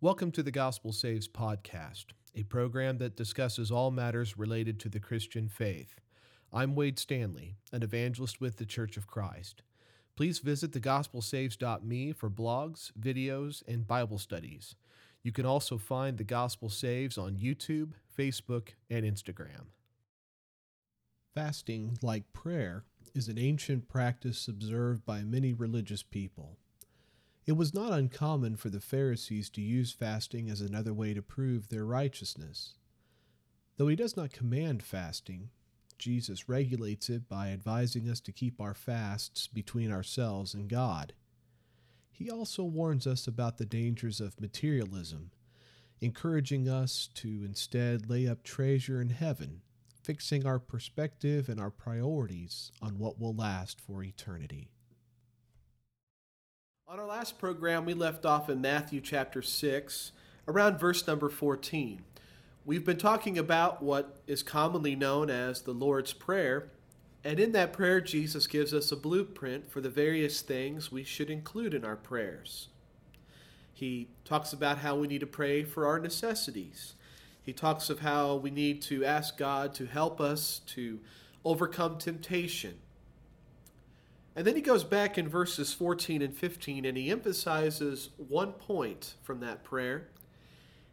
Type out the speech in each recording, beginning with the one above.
Welcome to the Gospel Saves podcast, a program that discusses all matters related to the Christian faith. I'm Wade Stanley, an evangelist with the Church of Christ. Please visit thegospelsaves.me for blogs, videos, and Bible studies. You can also find the Gospel Saves on YouTube, Facebook, and Instagram. Fasting, like prayer, is an ancient practice observed by many religious people. It was not uncommon for the Pharisees to use fasting as another way to prove their righteousness. Though he does not command fasting, Jesus regulates it by advising us to keep our fasts between ourselves and God. He also warns us about the dangers of materialism, encouraging us to instead lay up treasure in heaven, fixing our perspective and our priorities on what will last for eternity. On our last program, we left off in Matthew chapter 6, around verse number 14. We've been talking about what is commonly known as the Lord's Prayer, and in that prayer, Jesus gives us a blueprint for the various things we should include in our prayers. He talks about how we need to pray for our necessities. He talks of how we need to ask God to help us to overcome temptation and then he goes back in verses 14 and 15 and he emphasizes one point from that prayer.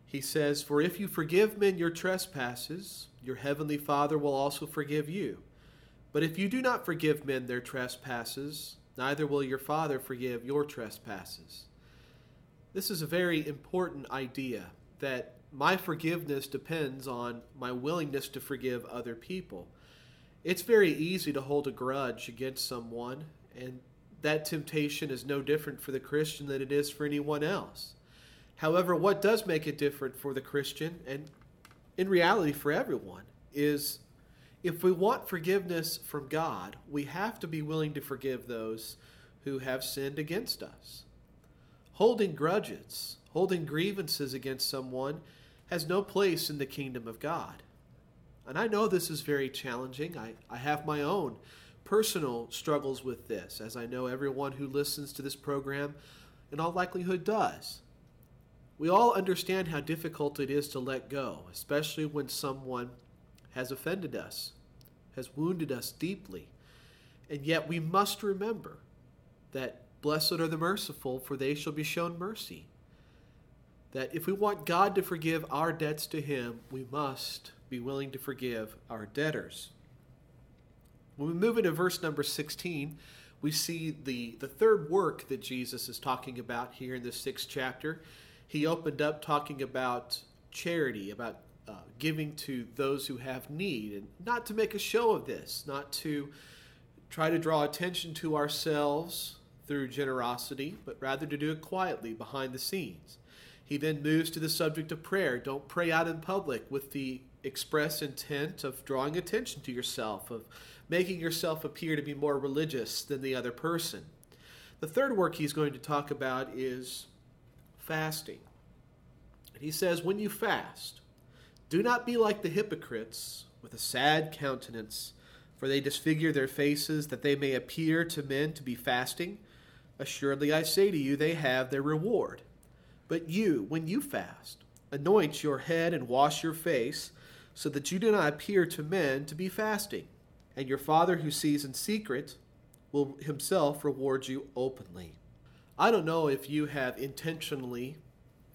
He says, For if you forgive men your trespasses, your heavenly Father will also forgive you. But if you do not forgive men their trespasses, neither will your Father forgive your trespasses. This is a very important idea that my forgiveness depends on my willingness to forgive other people. It's very easy to hold a grudge against someone, and that temptation is no different for the Christian than it is for anyone else. However, what does make it different for the Christian, and in reality for everyone, is if we want forgiveness from God, we have to be willing to forgive those who have sinned against us. Holding grudges, holding grievances against someone, has no place in the kingdom of God. And I know this is very challenging. I, I have my own personal struggles with this, as I know everyone who listens to this program in all likelihood does. We all understand how difficult it is to let go, especially when someone has offended us, has wounded us deeply. And yet we must remember that blessed are the merciful, for they shall be shown mercy. That if we want God to forgive our debts to Him, we must be willing to forgive our debtors. When we move into verse number 16, we see the, the third work that Jesus is talking about here in this sixth chapter. He opened up talking about charity, about uh, giving to those who have need, and not to make a show of this, not to try to draw attention to ourselves through generosity, but rather to do it quietly behind the scenes. He then moves to the subject of prayer. Don't pray out in public with the express intent of drawing attention to yourself, of making yourself appear to be more religious than the other person. The third work he's going to talk about is fasting. He says, When you fast, do not be like the hypocrites with a sad countenance, for they disfigure their faces that they may appear to men to be fasting. Assuredly, I say to you, they have their reward. But you, when you fast, anoint your head and wash your face so that you do not appear to men to be fasting. And your Father who sees in secret will himself reward you openly. I don't know if you have intentionally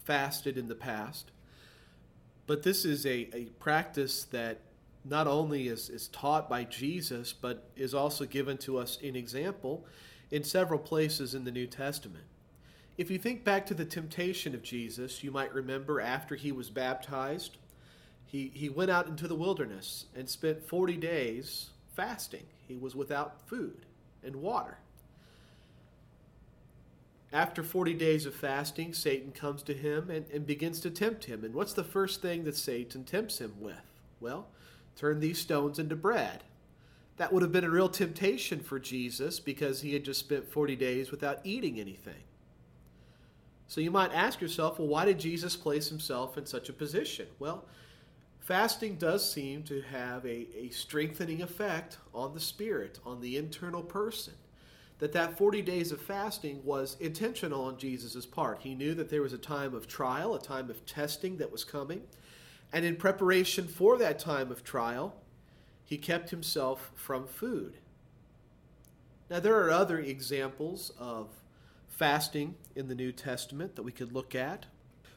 fasted in the past, but this is a, a practice that not only is, is taught by Jesus, but is also given to us in example in several places in the New Testament. If you think back to the temptation of Jesus, you might remember after he was baptized, he, he went out into the wilderness and spent 40 days fasting. He was without food and water. After 40 days of fasting, Satan comes to him and, and begins to tempt him. And what's the first thing that Satan tempts him with? Well, turn these stones into bread. That would have been a real temptation for Jesus because he had just spent 40 days without eating anything. So you might ask yourself, well, why did Jesus place himself in such a position? Well, fasting does seem to have a, a strengthening effect on the spirit, on the internal person. that that 40 days of fasting was intentional on Jesus' part. He knew that there was a time of trial, a time of testing that was coming. And in preparation for that time of trial, he kept himself from food. Now, there are other examples of fasting in the New Testament that we could look at.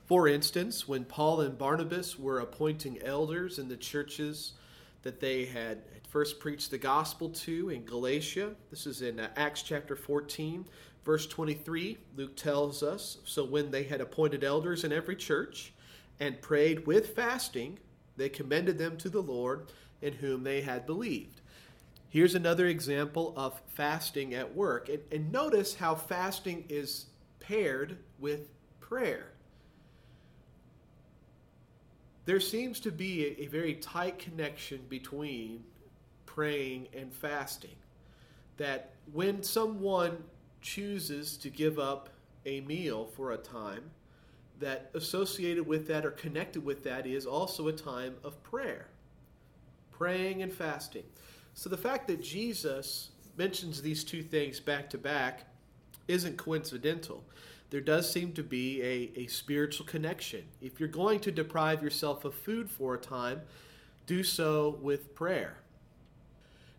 For instance, when Paul and Barnabas were appointing elders in the churches that they had first preached the gospel to in Galatia, this is in uh, Acts chapter 14, verse 23, Luke tells us So when they had appointed elders in every church and prayed with fasting, they commended them to the Lord in whom they had believed. Here's another example of fasting at work. And, and notice how fasting is paired with prayer. There seems to be a, a very tight connection between praying and fasting. That when someone chooses to give up a meal for a time, that associated with that or connected with that is also a time of prayer. Praying and fasting. So the fact that Jesus mentions these two things back to back isn't coincidental. There does seem to be a, a spiritual connection. If you're going to deprive yourself of food for a time, do so with prayer.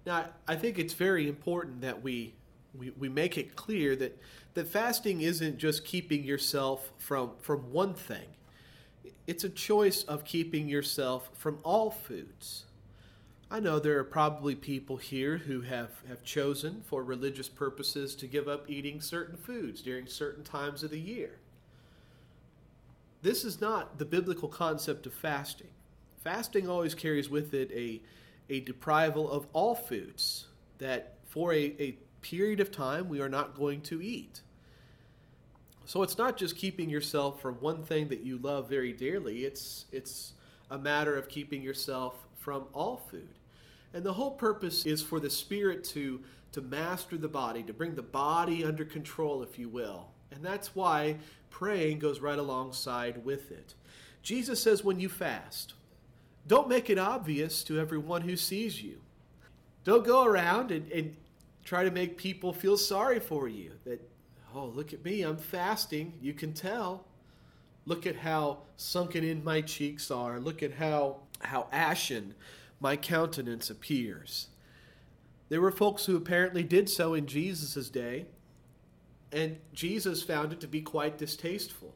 Now, I think it's very important that we, we, we make it clear that, that fasting isn't just keeping yourself from, from one thing, it's a choice of keeping yourself from all foods. I know there are probably people here who have, have chosen for religious purposes to give up eating certain foods during certain times of the year. This is not the biblical concept of fasting. Fasting always carries with it a, a deprival of all foods that for a, a period of time we are not going to eat. So it's not just keeping yourself from one thing that you love very dearly, it's, it's a matter of keeping yourself from all food. And the whole purpose is for the spirit to, to master the body, to bring the body under control, if you will. And that's why praying goes right alongside with it. Jesus says when you fast, don't make it obvious to everyone who sees you. Don't go around and, and try to make people feel sorry for you. That, oh, look at me, I'm fasting. You can tell. Look at how sunken in my cheeks are. Look at how, how ashen my countenance appears. There were folks who apparently did so in Jesus' day, and Jesus found it to be quite distasteful.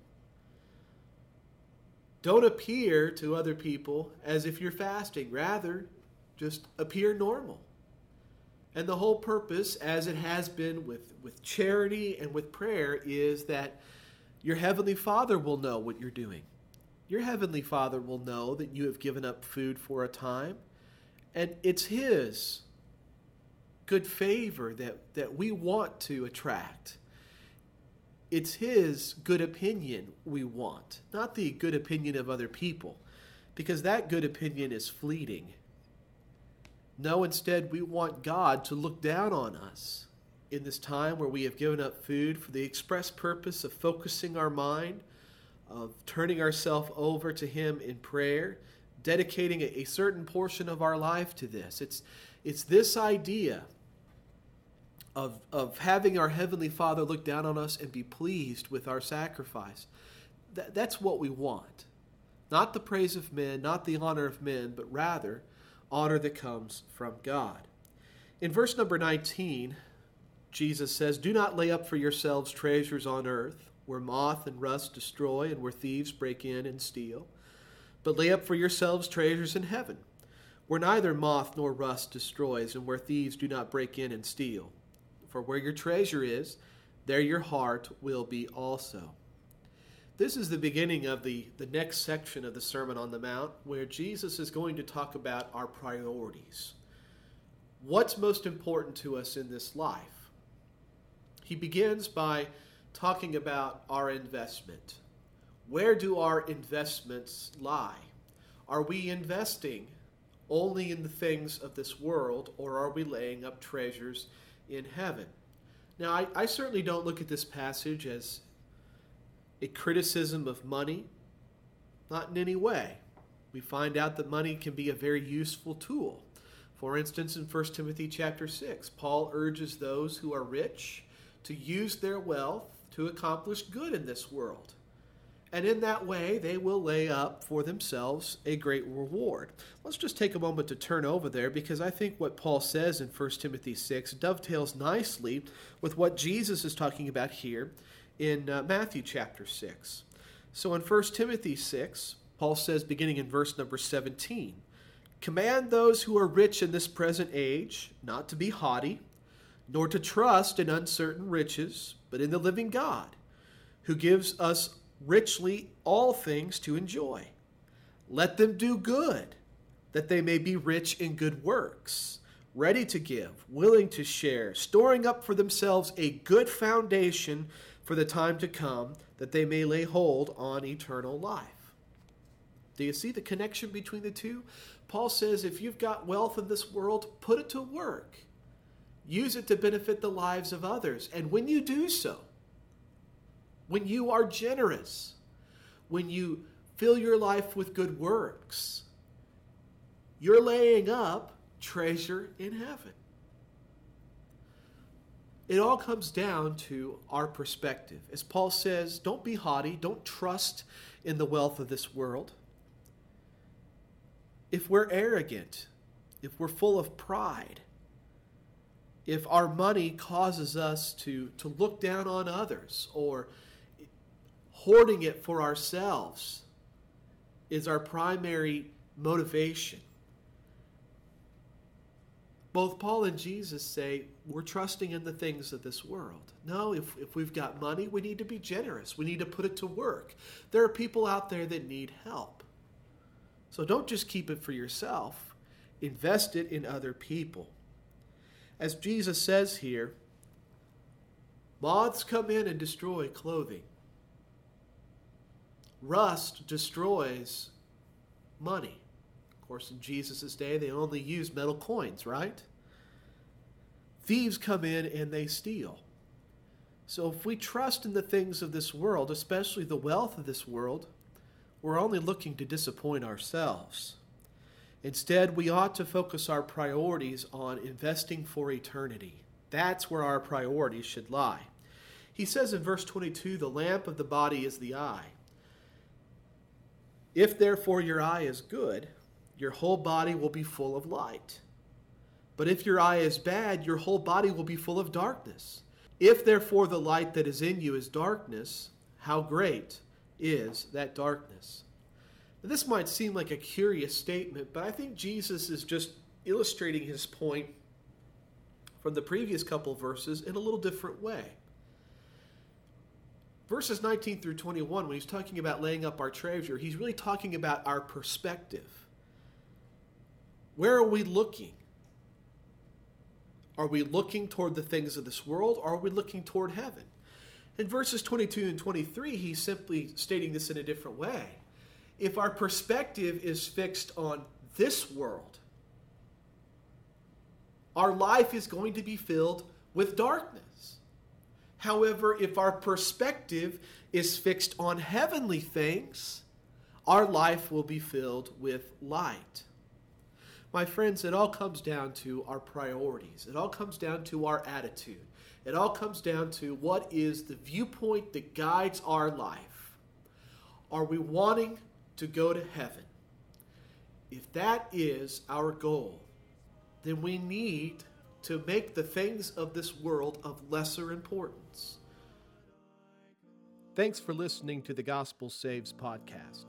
Don't appear to other people as if you're fasting. Rather, just appear normal. And the whole purpose, as it has been with, with charity and with prayer, is that your Heavenly Father will know what you're doing. Your Heavenly Father will know that you have given up food for a time and it's His good favor that, that we want to attract. It's His good opinion we want, not the good opinion of other people, because that good opinion is fleeting. No, instead, we want God to look down on us in this time where we have given up food for the express purpose of focusing our mind, of turning ourselves over to Him in prayer, dedicating a, certain portion of our life to this. It's, it's this idea of, of having our Heavenly Father look down on us and be pleased with our sacrifice. That, that's what we want. Not the praise of men, not the honor of men, but rather honor that comes from God. In verse number 19, Jesus says, Do not lay up for yourselves treasures on earth, where moth and rust destroy, and where thieves break in and steal but lay up for yourselves treasures in heaven, where neither moth nor rust destroys, and where thieves do not break in and steal. For where your treasure is, there your heart will be also. This is the beginning of the, the next section of the Sermon on the Mount, where Jesus is going to talk about our priorities. What's most important to us in this life? He begins by talking about our investment. Where do our investments lie? Are we investing only in the things of this world, or are we laying up treasures in heaven? Now, I, I certainly don't look at this passage as a criticism of money, not in any way. We find out that money can be a very useful tool For instance, in 1 Timothy chapter 6, Paul urges those who are rich to use their wealth to accomplish good in this world. And in that way, they will lay up for themselves a great reward. Let's just take a moment to turn over there because I think what Paul says in 1 Timothy 6 dovetails nicely with what Jesus is talking about here in uh, Matthew chapter 6. So in 1 Timothy 6, Paul says, beginning in verse number 17, Command those who are rich in this present age not to be haughty, nor to trust in uncertain riches, but in the living God, who gives us richly all things to enjoy. Let them do good, that they may be rich in good works, ready to give, willing to share, storing up for themselves a good foundation for the time to come, that they may lay hold on eternal life. Do you see the connection between the two? Paul says if you've got wealth in this world, put it to work. Use it to benefit the lives of others. And when you do so, when you are generous, when you fill your life with good works, you're laying up treasure in heaven. It all comes down to our perspective. As Paul says, don't be haughty, don't trust in the wealth of this world if we're arrogant, if we're full of pride, if our money causes us to, to look down on others or hoarding it for ourselves is our primary motivation. Both Paul and Jesus say we're trusting in the things of this world. No, if, if we've got money, we need to be generous. We need to put it to work. There are people out there that need help. So don't just keep it for yourself, invest it in other people. As Jesus says here, moths come in and destroy clothing. Rust destroys money. Of course, in Jesus' day, they only used metal coins, right? Thieves come in and they steal. So if we trust in the things of this world, especially the wealth of this world, we're only looking to disappoint ourselves. Instead, we ought to focus our priorities on investing for eternity. That's where our priorities should lie. He says in verse 22 the lamp of the body is the eye. If therefore your eye is good, your whole body will be full of light. But if your eye is bad, your whole body will be full of darkness. If therefore the light that is in you is darkness, how great is that darkness. This might seem like a curious statement, but I think Jesus is just illustrating his point from the previous couple verses in a little different way. Verses 19 through 21, when he's talking about laying up our treasure, he's really talking about our perspective. Where are we looking? Are we looking toward the things of this world, or are we looking toward heaven? In verses 22 and 23, he's simply stating this in a different way. If our perspective is fixed on this world, our life is going to be filled with darkness. However, if our perspective is fixed on heavenly things, our life will be filled with light. My friends, it all comes down to our priorities. It all comes down to our attitude. It all comes down to what is the viewpoint that guides our life. Are we wanting to go to heaven? If that is our goal, then we need to make the things of this world of lesser importance. Thanks for listening to the Gospel Saves podcast.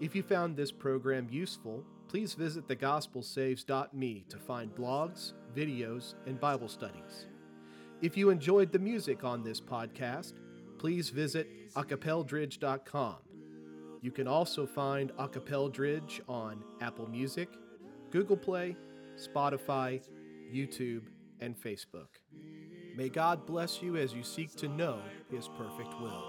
If you found this program useful, please visit thegospelsaves.me to find blogs, videos, and Bible studies. If you enjoyed the music on this podcast, please visit acapeldridge.com. You can also find Acapeldridge on Apple Music, Google Play, Spotify, YouTube, and Facebook. May God bless you as you seek to know His perfect will.